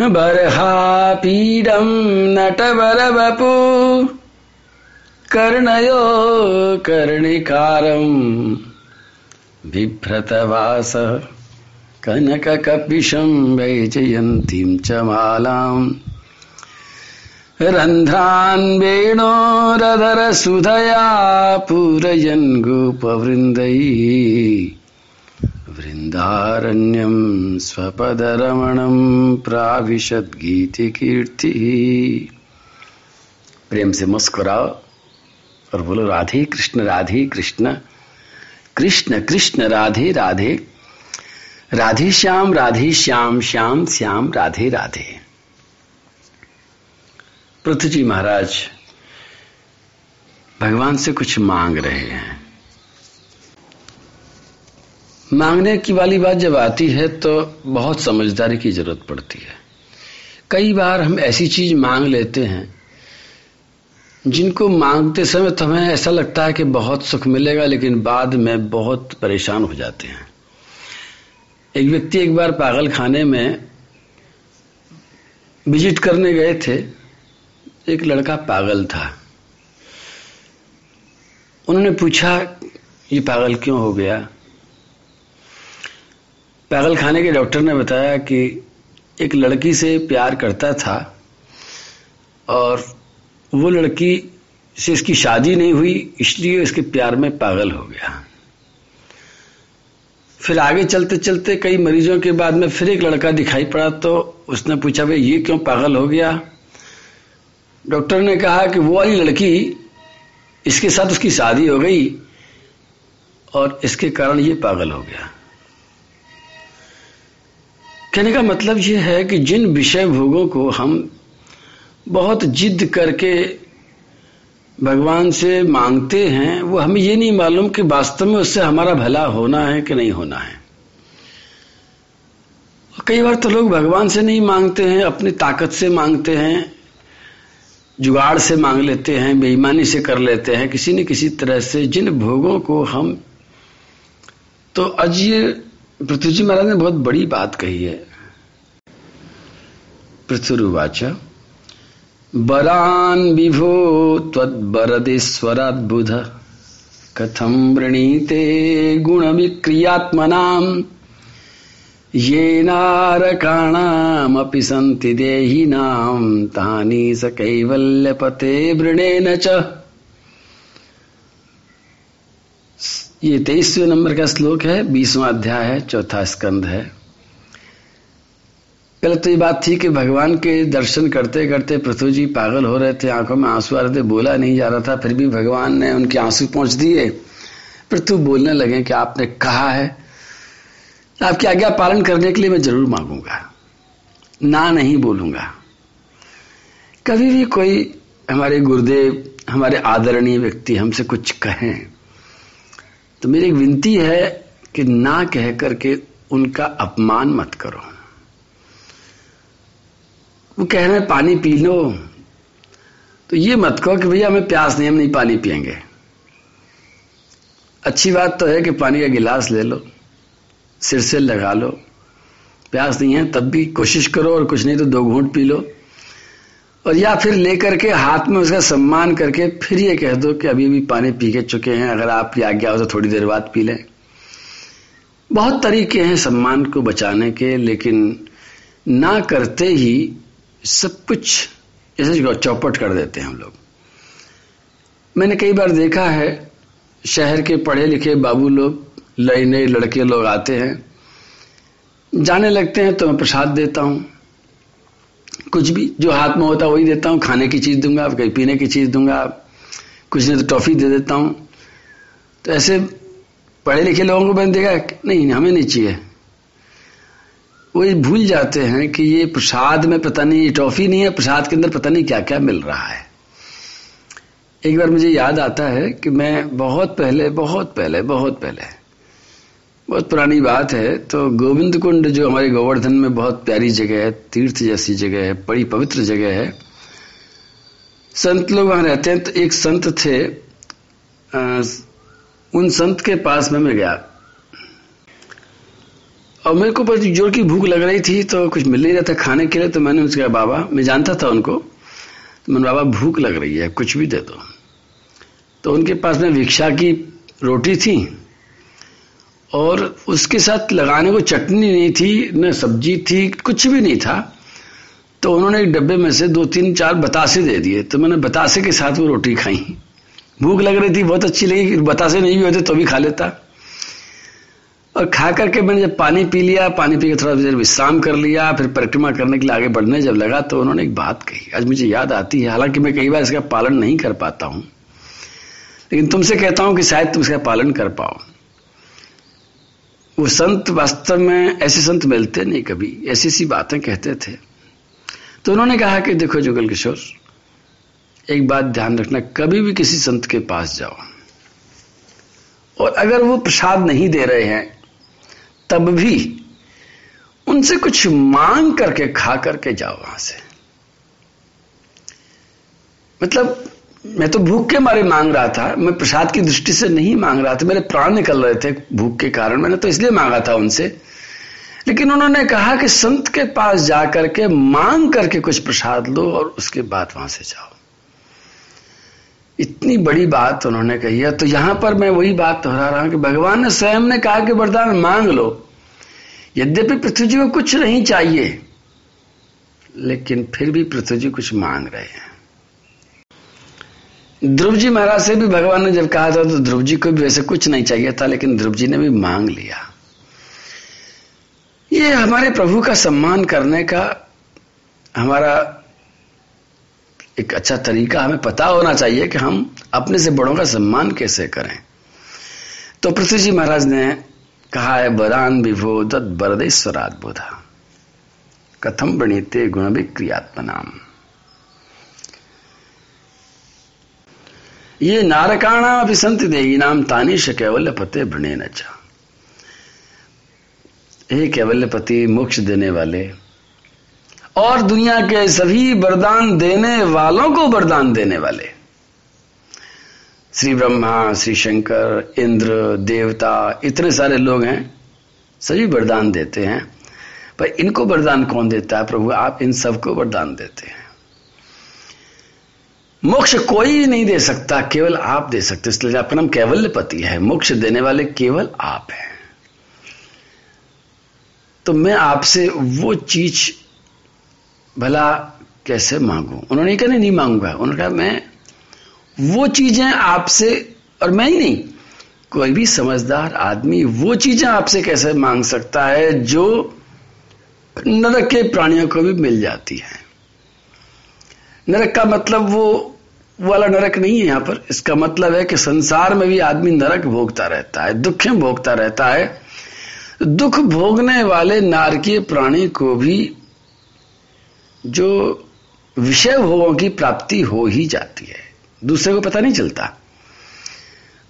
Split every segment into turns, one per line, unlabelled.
बर्हापीडं नटवरवपु। कर्णयो कर्णिकारम् बिभ्रतवास कनककपिशं वैजयन्तीं च मालाम् रन्ध्रान् वेणोरधरसुधया पूरयन् गोपवृन्दैः। वृन्दारण्यं स्वपदरमणं प्राविशद्गीतिकीर्तिः। प्रेम से मुस्कुराओ और बोलो, राधे कृष्ण राधे कृष्ण कृष्ण कृष्ण, राधे राधे। राधे श्याम राधे श्याम श्याम श्याम, राधे राधे। पृथ्वी महाराज, भगवान से कुछ मांग रहे हैं। मांगने की वाली बात जब आती है तो बहुत समझदारी की ज़रूरत पड़ती है। कई बार हम ऐसी चीज़ मांग लेते हैं, जिनको मांगते समय तो हमें ऐसा लगता है कि बहुत सुख मिलेगा, लेकिन बाद में बहुत परेशान हो जाते हैं। एक व्यक्ति एक बार पागल खाने में विज़िट करने गए थे। एक लड़का पागल था। उन्होंने पूछा, ये पागल क्यों हो गया? पागल खाने के डॉक्टर ने बताया कि एक लड़की से प्यार करता था और वो लड़की से इसकी शादी नहीं हुई, इसलिए इसके प्यार में पागल हो गया। फिर आगे चलते चलते कई मरीजों के बाद में फिर एक लड़का दिखाई पड़ा तो उसने पूछा, भाई, ये क्यों पागल हो गया? डॉक्टर ने कहा कि वो वाली लड़की, इसके साथ उसकी शादी हो गई और इसके कारण ये पागल हो गया। कहने का मतलब यह है कि जिन विषय भोगों को हम बहुत जिद करके भगवान से मांगते हैं, वो हमें ये नहीं मालूम कि वास्तव में उससे हमारा भला होना है कि नहीं होना है। कई बार तो लोग भगवान से नहीं मांगते हैं, अपनी ताकत से मांगते हैं, जुगाड़ से मांग लेते हैं, बेईमानी से कर लेते हैं, किसी न किसी तरह से जिन भोगों को हम तो ये पृथ्वी जी महाराज ने बहुत बड़ी बात कही है। पृथुरुवाच बरान विभो त्वद्वरदेश्वराद्बुध कथम वृणीते गुण विक्रियात्मनाम येनारकाणामपि सन्ति देहिनाम तानि स कैवल्यपते वृणेन च। ये तेईसवें नंबर का श्लोक है, बीसवां अध्याय है, चौथा स्कंद है। पहले तो ये बात थी कि भगवान के दर्शन करते करते पृथ्वी जी पागल हो रहे थे, आँखों में आँसू आ रहे थे, बोला नहीं जा रहा था, फिर भी भगवान ने उनके आँसू पहुँच दिए। पृथ्वी बोलने लगे कि आपने कहा है, आपकी आज्ञा पालन करने के लिए मैं ज़रूर मांगूँगा, ना नहीं बोलूँगा। कभी भी कोई हमारे गुरुदेव, हमारे आदरणीय व्यक्ति हमसे कुछ कहें तो मेरी एक विनती है कि ना कह करके उनका अपमान मत करो। वो कह रहे हैं, पानी पी लो। तो ये मत कहो कि भैया हमें प्यास नहीं, हम नहीं पानी पियेंगे। अच्छी बात तो है कि पानी का गिलास ले लो, सिर से लगा लो। प्यास नहीं है, तब भी कोशिश करो और कुछ नहीं तो दो घूंट पी लो। और या फिर लेकर के हाथ में उसका सम्मान करके फिर ये कह दो कि अभी भी पानी पी के चुके हैं, अगर आपकी आज्ञा हो तो थोड़ी देर बाद पी लें। बहुत तरीके हैं सम्मान को बचाने के, लेकिन ना करते ही सब कुछ ऐसे चौपट कर देते हैं हम लोग। मैंने कई बार देखा है, शहर के पढ़े लिखे बाबू लोग नए लड़के लोग आते हैं, जाने लगते हैं तो मैं प्रसाद देता हूँ। कुछ भी जो हाथ में होता वही देता हूँ। खाने की चीज़ दूँगा, कहीं पीने की चीज़ दूँगा। कुछ नहीं तो टॉफ़ी दे देता हूँ। तो ऐसे पढ़े लिखे लोगों को मैंने देखा नहीं हमें नहीं चाहिए। वो ये भूल जाते हैं कि ये प्रसाद में पता नहीं, ये टॉफी नहीं है, प्रसाद के अंदर पता नहीं क्या क्या मिल रहा है। एक बार मुझे याद आता है कि मैं बहुत पहले बहुत पहले बहुत पहले बहुत पुरानी बात है। तो गोविंद कुंड जो हमारे गोवर्धन में बहुत प्यारी जगह है तीर्थ जैसी जगह है बड़ी पवित्र जगह है। संत लोग वहाँ रहते हैं तो एक संत थे आ, उन संत के पास में मैं गया। और मेरे को बड़ी ज़ोर की भूख लग रही थी तो कुछ मिल नहीं रहा था खाने के लिए तो मैंने उसके बाबा मैं जानता था उनको। तो मैंने बाबा भूख लग रही है कुछ भी दे दो। तो उनके पास में भिक्षा की रोटी थी। और उसके साथ लगाने को चटनी नहीं थी, न सब्ज़ी थी, कुछ भी नहीं था। तो उन्होंने एक डब्बे में से दो, तीन, चार बतासे दे दिए। तो मैंने बतासे के साथ वो रोटी खाई। भूख लग रही थी, बहुत अच्छी लगी। बतासे नहीं भी होते तो भी खा लेता। और खा करके मैंने जब पानी पी लिया, पानी पी के थोड़ा देर विश्राम कर लिया, फिर परिक्रमा करने के लिए आगे बढ़ने जब लगा तो उन्होंने एक बात कही। आज मुझे याद आती है, हालाँकि मैं कई बार इसका पालन नहीं कर पाता हूँ। लेकिन तुमसे कहता हूँ कि शायद तुम इसका पालन कर पाओ। वो संत वास्तव में ऐसे संत मिलते नहीं कभी। ऐसी सी बातें कहते थे। तो उन्होंने कहा कि देखो जुगल किशोर, एक बात ध्यान रखना, कभी भी किसी संत के पास जाओ। और अगर वो प्रसाद नहीं दे रहे हैं, तब भी उनसे कुछ मांग करके खा करके जाओ वहाँ से। मतलब मैं तो भूख के मारे मांग रहा था, मैं प्रसाद की दृष्टि से नहीं मांग रहा था, मेरे प्राण निकल रहे थे भूख के कारण, मैंने तो इसलिए मांगा था उनसे। लेकिन उन्होंने कहा कि संत के पास जाकर के मांग करके कुछ प्रसाद लो और उसके बाद वहाँ से जाओ। इतनी बड़ी बात उन्होंने कही है। तो यहाँ पर मैं वही बात दोहरा रहा हूँ कि भगवान ने स्वयं ने कहा कि वरदान, मांग लो। यद्यपि पृथ्वी जी को कुछ नहीं चाहिए, लेकिन फिर भी पृथ्वी जी कुछ मांग रहे हैं। ध्रुव जी महाराज से भी भगवान ने जब कहा था तो ध्रुव जी को भी वैसे कुछ नहीं चाहिए था, लेकिन ध्रुव जी ने भी मांग लिया। ये हमारे प्रभु का सम्मान करने का हमारा एक अच्छा तरीका, हमें पता होना चाहिए कि हम अपने से बड़ों का सम्मान कैसे करें। तो पृथ्वी जी महाराज ने कहा है वरान विभो दत्त बरदेश्वरात बोधा, कथम बणीते गुण विक्रियात्मनाम। ये नारकाणा अभिसंत देगी नाम तानिश कैवल्य पते भृणे न हे कैवल्य पति मोक्ष देने वाले, और दुनिया के सभी वरदान देने वालों को वरदान देने वाले, श्री ब्रह्मा, श्री शंकर, इंद्र, देवता, इतने सारे लोग हैं, सभी वरदान देते हैं। पर इनको वरदान कौन देता है, प्रभु? आप इन सबको वरदान देते हैं। मोक्ष कोई नहीं दे सकता, केवल आप दे सकते इसलिए आपका नाम कैवल्य पति है, मोक्ष देने वाले केवल आप हैं। तो मैं आपसे वो चीज़ भला कैसे मांगू? उन्होंने कहा नहीं मांगूँगा। उन्होंने कहा, मैं वो चीज़ें आपसे और मैं ही नहीं, कोई भी समझदार आदमी वो चीज़ें आपसे कैसे मांग सकता है जो नरक के प्राणियों को भी मिल जाती है? नरक का मतलब वो वाला नरक नहीं है यहाँ पर। इसका मतलब है कि संसार में भी आदमी नरक भोगता रहता है दुखें भोगता रहता है। दुख भोगने वाले नारकीय प्राणी को भी जो विषय भोगों की प्राप्ति हो ही जाती है। दूसरे को पता नहीं चलता।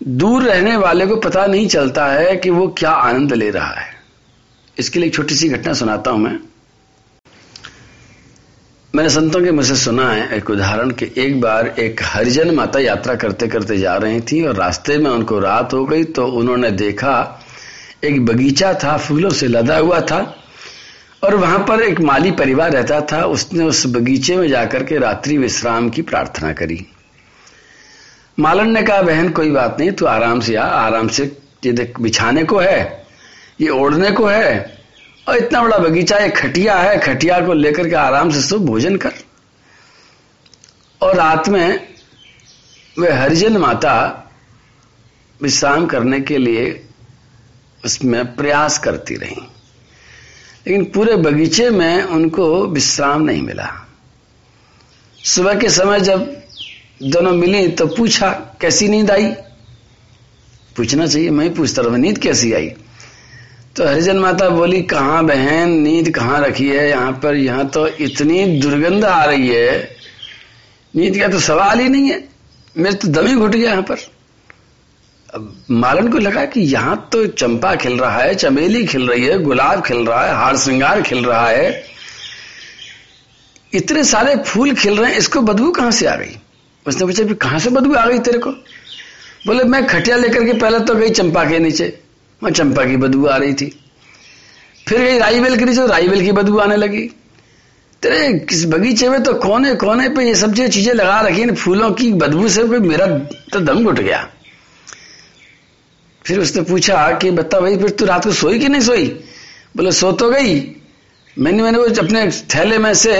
दूर रहने वाले को पता नहीं चलता है कि वो क्या आनंद ले रहा है। इसके लिए एक छोटी सी घटना सुनाता हूँ मैं। मैंने संतों के मुझसे सुना है, एक उदाहरण कि एक बार एक हरिजन माता यात्रा करते करते जा रही थी और रास्ते में उनको रात हो गई तो उन्होंने देखा एक बगीचा था, फूलों से लदा हुआ था और वहाँ पर एक माली परिवार रहता था। उसने उस बगीचे में जाकर के रात्रि विश्राम की प्रार्थना करी। मालन ने कहा, बहन, कोई बात नहीं, तू आराम से आ, आराम से ये देख, बिछाने को है, ये ओढ़ने को है और इतना बड़ा बगीचा एक खटिया है, खटिया को लेकर के आराम से सो भोजन कर। और रात में वे हरिजन माता विश्राम करने के लिए उसमें प्रयास करती रही। लेकिन पूरे बगीचे में उनको विश्राम नहीं मिला। सुबह के समय जब दोनों मिली तो पूछा, कैसी नींद आई? पूछना चाहिए, मैं पूछता रहा, नींद कैसी आई? तो हरिजन माता बोली, कहाँ बहन, नींद कहाँ रखी है? यहाँ पर यहाँ तो इतनी दुर्गंध आ रही है। नींद का तो सवाल ही नहीं है। मेरे तो दम ही घुट गया यहाँ पर। अब मालन को लगा कि यहाँ तो चंपा खिल रहा है, चमेली खिल रही है, गुलाब खिल रहा है, हार श्रृंगार खिल रहा है। इतने सारे फूल खिल रहे हैं, इसको बदबू कहाँ से आ गई? उसने पूछा कहाँ से बदबू आ गई तेरे को? बोले, मैं खटिया लेकर के पहले तो गई चंपा के नीचे। वहाँ चंपा की बदबू आ रही थी। फिर गई राईबेल के नीचे राईबेल की बदबू आने लगी। तेरे किस बगीचे में तो कोने कोने पे ये सब चीज़ें लगा रखी फूलों की बदबू से कोई मेरा तो दम घुट गया। फिर उसने पूछा, कि बता भाई, फिर तू रात को सोई कि नहीं सोई? बोले, सो तो गई। मैंने मैंने वो अपने थैले में से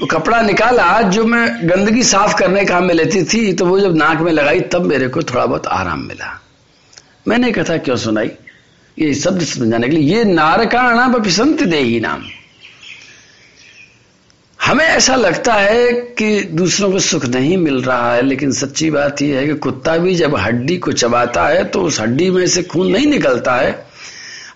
वो कपड़ा निकाला, जो मैं गंदगी साफ़ करने काम में लेती थी तो वो जब नाक में लगाई, तब मेरे को थोड़ा बहुत आराम मिला। मैंने कथा क्यों सुनाई? ये शब्द समझाने के लिए, ये नारकाणा पिसंत दे ही नाम। हमें ऐसा लगता है कि दूसरों को सुख नहीं मिल रहा है, लेकिन सच्ची बात यह है कि कुत्ता भी जब हड्डी को चबाता है तो उस हड्डी में से खून नहीं निकलता है।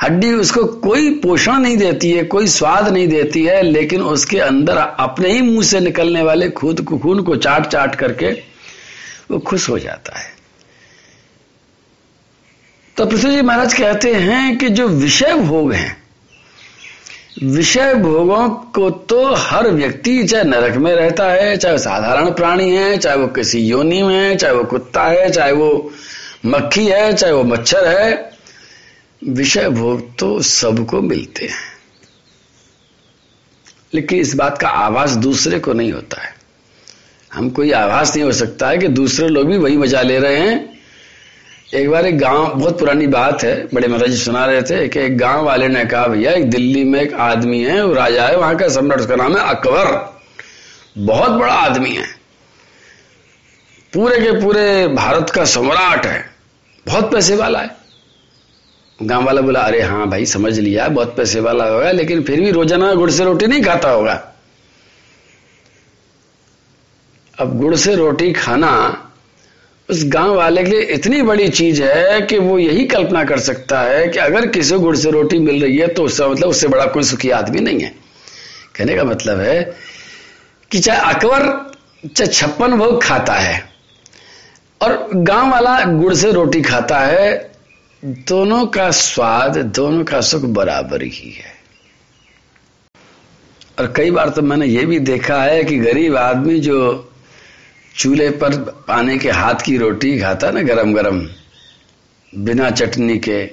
हड्डी उसको कोई पोषण नहीं देती है, कोई स्वाद नहीं देती है, लेकिन उसके अंदर अपने ही मुँह से निकलने वाले खुद को, खून को चाट चाट करके वो खुश हो जाता है। तो पृथ्वी जी महाराज कहते हैं कि जो विषय भोग हैं, विषय भोगों को तो हर व्यक्ति, चाहे नरक में रहता है, चाहे साधारण प्राणी है, चाहे वो किसी योनि में है, चाहे वो कुत्ता है, चाहे वो मक्खी है, चाहे वो मच्छर है, विषय भोग तो सबको मिलते हैं। लेकिन इस बात का आवाज़ दूसरे को नहीं होता है। हम कोई आवाज़ नहीं हो सकता है कि दूसरे लोग भी वही मज़ा ले रहे हैं एक बार एक गाँव, बहुत पुरानी बात है, बड़े महाराज जी सुना रहे थे कि एक गाँव वाले ने कहा, भैया, एक दिल्ली में एक आदमी है, वो राजा है, वहाँ का सम्राट, उसका नाम है अकबर। बहुत बड़ा आदमी है। पूरे के पूरे भारत का सम्राट है। बहुत पैसे वाला है। गाँव वाला बोला, अरे हाँ भाई, समझ लिया, बहुत पैसे वाला होगा, लेकिन फिर भी रोज़ाना गुड़ से रोटी नहीं खाता होगा। अब गुड़ से रोटी खाना उस गाँव वाले के लिए इतनी बड़ी चीज़ है कि वो यही कल्पना कर सकता है कि अगर किसी गुड़ से रोटी मिल रही है तो उसका मतलब उससे बड़ा कोई सुखी आदमी नहीं है। कहने का मतलब है कि चाहे अकबर, चाहे छप्पन भोग खाता है और गाँव वाला गुड़ से रोटी खाता है, दोनों का स्वाद, दोनों का सुख बराबर ही है। और कई बार तो मैंने ये भी देखा है कि गरीब आदमी जो चूल्हे पर पाने के हाथ की रोटी खाता ना गरम गरम बिना चटनी के,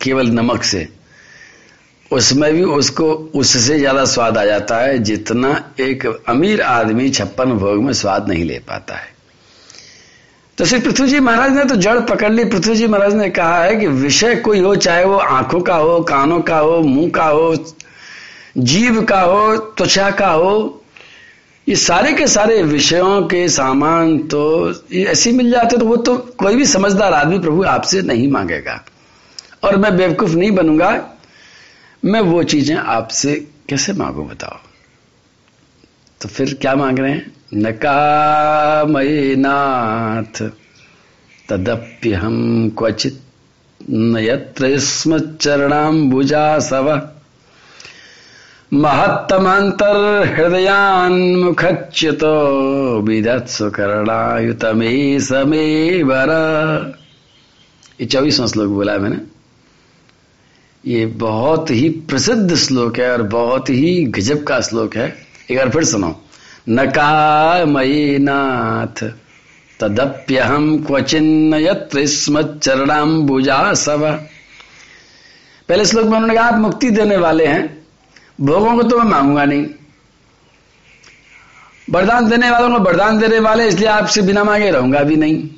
केवल नमक से, उसमें भी उसको, उससे ज़्यादा स्वाद आ जाता है जितना एक अमीर आदमी छप्पन भोग में स्वाद नहीं ले पाता है। तो श्री पृथ्वी जी महाराज ने तो जड़ पकड़ ली। पृथ्वी जी महाराज ने कहा है कि विषय कोई हो, चाहे वो आँखों का हो, कानों का हो, मुँह का हो जीव का हो, त्वचा का हो ये सारे के सारे विषयों के सामान तो ऐसे मिल जाते तो वो तो कोई भी समझदार आदमी प्रभु आपसे नहीं मांगेगा। और मैं बेवकूफ़ नहीं बनूँगा। मैं वो चीज़ें आपसे कैसे मांगू बताओ? तो फिर क्या मांग रहे हैं? नकामयी नाथ तदप्य हम क्वचित नयत्र स्म चरणाम्बुजा सव। महत्तमंतर हृदयान्मुखच्युतो विदत्सु करणायुतमे समे वर ये चौबीसवां श्लोक बोला मैंने। ये बहुत ही प्रसिद्ध श्लोक है और बहुत ही गजब का श्लोक है। एक बार फिर सुनो। नका मयी नाथ तदप्यहम क्वचिन्न यत्र स्म चरणाम्बुजा सब पहले श्लोक में उन्होंने कहा, आप मुक्ति देने वाले हैं। भोगों को तो मैं मांगूँगा नहीं। वरदान देने वालों को वरदान देने वाले, इसलिए आपसे बिना मांगे रहूँगा भी नहीं।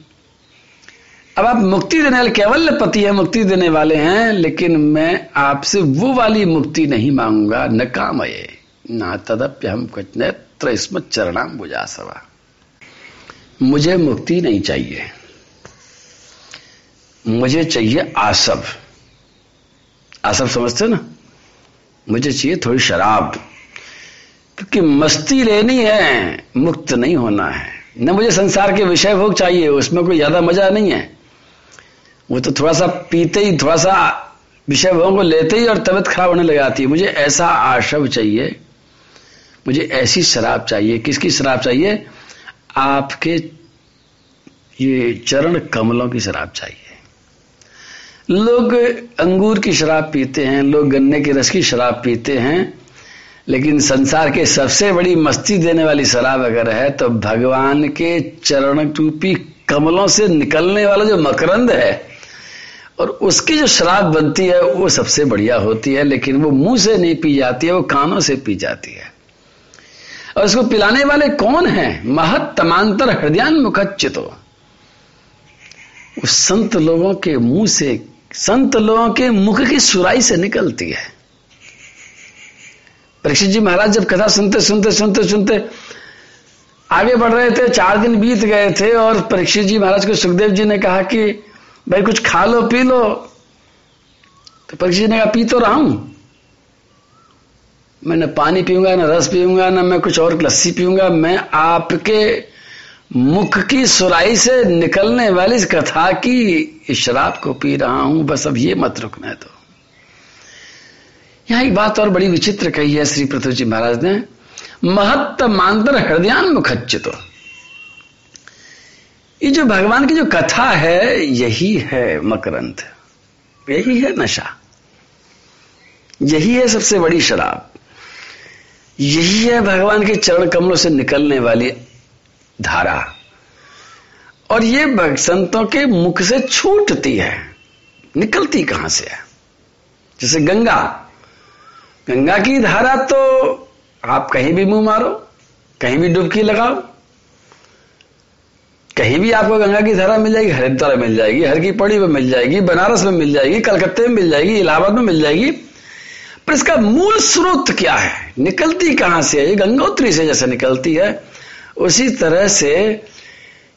अब आप मुक्ति देने वाले, केवल पति है, मुक्ति देने वाले हैं, लेकिन मैं आपसे वो वाली मुक्ति नहीं मांगूँगा। न काम ये ना तदप्य हम कुछ नेत्र चरणाम बुझा सवा मुझे मुक्ति नहीं चाहिए। मुझे चाहिए आसब आसब समझते ना? मुझे चाहिए थोड़ी शराब। क्योंकि मस्ती लेनी है, मुक्त नहीं होना है। न मुझे संसार के विषय भोग चाहिए, उसमें कोई ज़्यादा मज़ा नहीं है। वो तो थोड़ा सा पीते ही थोड़ा सा विषय भोगों को लेते ही और तबियत खराब होने लग जाती है। मुझे ऐसा आशव चाहिए, मुझे ऐसी शराब चाहिए। किसकी शराब चाहिए? आपके ये चरण कमलों की शराब चाहिए। लोग अंगूर की शराब पीते हैं, लोग गन्ने के रस की शराब पीते हैं, लेकिन संसार के सबसे बड़ी मस्ती देने वाली शराब अगर है तो भगवान के चरण टूपी कमलों से निकलने वाला जो मकरंद है, और उसकी जो शराब बनती है, वो सबसे बढ़िया होती है, लेकिन वो मुँह से नहीं पी जाती है, वो कानों से पी जाती है। और उसको पिलाने वाले कौन है? महत तमांतर हृदयान मुखचितो उस संत लोगों के मुँह से संत लोगों के मुख की सुराई से निकलती है। परीक्षित जी महाराज, जब कथा सुनते सुनते सुनते सुनते आगे बढ़ रहे थे, चार दिन बीत गए थे और परीक्षित जी महाराज को सुखदेव जी ने कहा कि, भाई, कुछ खा लो, पी लो। तो परीक्षित जी ने कहा, पी तो रहा हूँ। मैं न पानी पीऊँगा, न रस पीऊँगा, न मैं कुछ और लस्सी पीऊँगा। मैं आपके मुख की सुराई से निकलने वाली इस कथा की शराब को पी रहा हूँ, बस अब ये मत रुकना तो। यहाँ एक बात और बड़ी विचित्र कही है श्री पृथ्वी जी महाराज ने महत्व मांतर हृदयान मुखचित ये जो भगवान की जो कथा है, यही है मकरंद। यही है नशा। यही है सबसे बड़ी शराब। यही है भगवान के चरण कमलों से निकलने वाली धारा। और ये संतों के मुख से छूटती है। निकलती कहाँ से है? जैसे गंगा। गंगा की धारा तो आप कहीं भी मुँह मारो, कहीं भी डुबकी लगाओ, कहीं भी आपको गंगा की धारा मिल जाएगी, हरिद्वार मिल जाएगी, हर की पड़ी में मिल जाएगी, बनारस में मिल जाएगी, कलकत्ते में मिल जाएगी, इलाहाबाद में मिल जाएगी। पर इसका मूल स्रोत क्या है? निकलती कहाँ से है? ये गंगोत्री से जैसे निकलती है, उसी तरह से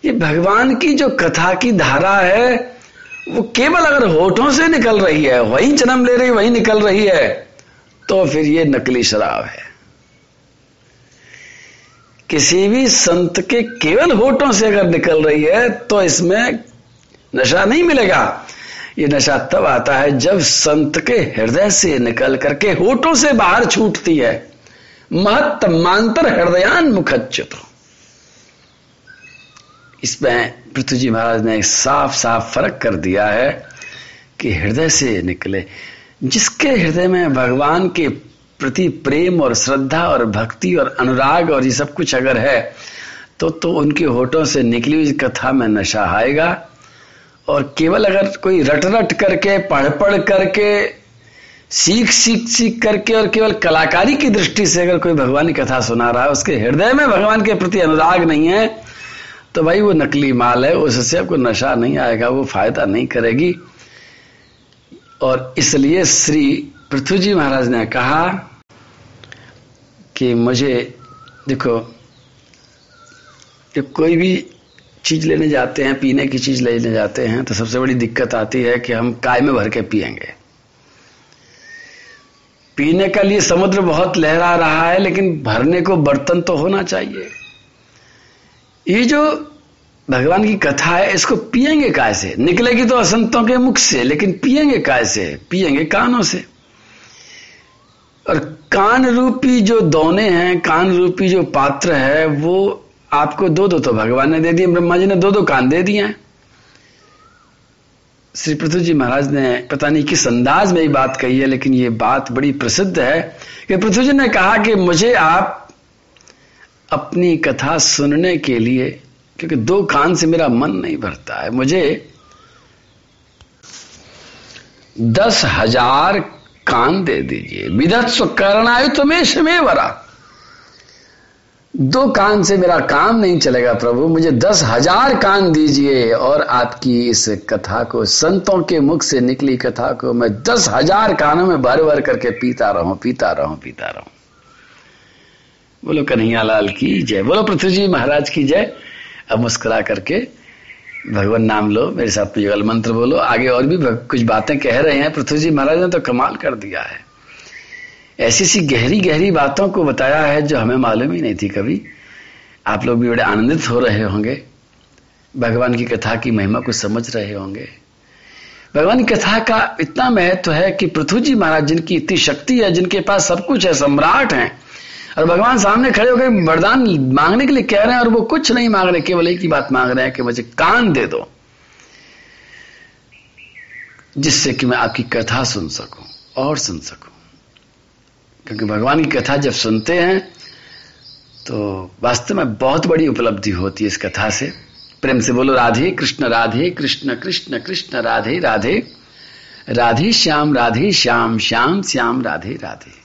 ये भगवान की जो कथा की धारा है, वो केवल अगर होठों से निकल रही है, वही जन्म ले रही, वही निकल रही है तो फिर ये नकली शराब है। किसी भी संत के केवल होठों से अगर निकल रही है तो इसमें नशा नहीं मिलेगा। ये नशा तब आता है जब संत के हृदय से निकल करके होठों से बाहर छूटती है। महत्त मांतर हृदयान मुखच्युत इसमें पृथ्वी जी महाराज ने साफ़ साफ़ फ़र्क कर दिया है कि हृदय से निकले। जिसके हृदय में भगवान के प्रति प्रेम और श्रद्धा और भक्ति और अनुराग और ये सब कुछ अगर है तो तो उनके होठों से निकली हुई कथा में नशा आएगा। और केवल अगर कोई रट रट करके पढ़ पढ़ करके सीख सीख सीख करके और केवल कलाकारी की दृष्टि से अगर कोई भगवान की कथा सुना रहा है, उसके हृदय में भगवान के प्रति अनुराग नहीं है तो भाई वो नकली माल है, उससे आपको नशा नहीं आएगा, वो फ़ायदा नहीं करेगी। और इसलिए श्री पृथ्वी जी महाराज ने कहा कि मुझे, देखो, जब कोई भी चीज़ लेने जाते हैं, पीने की चीज़ लेने जाते हैं तो सबसे बड़ी दिक्कत आती है कि हम काय में भर के पियेंगे। पीने का लिए समुद्र बहुत लहरा रहा है, लेकिन भरने को बर्तन तो होना चाहिए। ये जो भगवान की कथा है, इसको पिएँगे काय से? निकलेगी तो असंतों के मुख से, लेकिन पिएँगे काय से? पिएँगे कानों से। और कान रूपी जो दोने हैं, कान रूपी जो पात्र है, वो आपको दो दो तो भगवान ने दे दिए, ब्रह्मा जी ने दो दो कान दे दिए हैं। श्री पृथ्वी जी महाराज ने पता नहीं किस अंदाज में ये बात कही है, लेकिन ये बात बड़ी प्रसिद्ध है कि पृथ्वी जी ने कहा कि मुझे आप अपनी कथा सुनने के लिए, क्योंकि दो कान से मेरा मन नहीं भरता है। मुझे दस हज़ार कान दे दीजिए। विधत्व करणायु तुम्हें शमे वरा। दो कान से मेरा काम नहीं चलेगा प्रभु, मुझे दस हज़ार कान दीजिए और आपकी इस कथा को, संतों के मुख से निकली कथा को मैं दस हज़ार कानों में भर भर करके पीता रहूँ पीता रहूँ पीता रहूँ। बोलो, कन्हैया लाल की जय। बोलो, पृथ्वी जी, महाराज की जय। अब मुस्कुरा करके, भगवान, नाम लो, मेरे साथ युगल मंत्र बोलो। आगे और भी कुछ बातें कह रहे हैं। पृथ्वी जी, महाराज ने तो कमाल कर दिया है। ऐसी सी गहरी गहरी बातों को बताया है जो हमें मालूम ही नहीं थी कभी। आप लोग भी बड़े आनंदित हो रहे होंगे। भगवान की कथा की महिमा को समझ रहे होंगे। भगवान की कथा का इतना महत्व है कि पृथ्वी जी, महाराज, जिनकी इतनी शक्ति है, जिनके पास सब कुछ है, सम्राट है और भगवान सामने खड़े होकर वरदान मांगने के लिए कह रहे हैं और वो कुछ नहीं मांग रहे, केवल एक ही बात मांग रहे हैं कि मुझे कान दे दो, जिससे कि मैं आपकी कथा सुन सकूँ और सुन सकूँ। क्योंकि भगवान की कथा जब सुनते हैं तो वास्तव में बहुत बड़ी उपलब्धि होती है इस कथा से। प्रेम से बोलो, राधे कृष्ण राधे कृष्ण कृष्ण कृष्ण, राधे राधे। राधे श्याम राधे श्याम श्याम श्याम, राधे राधे।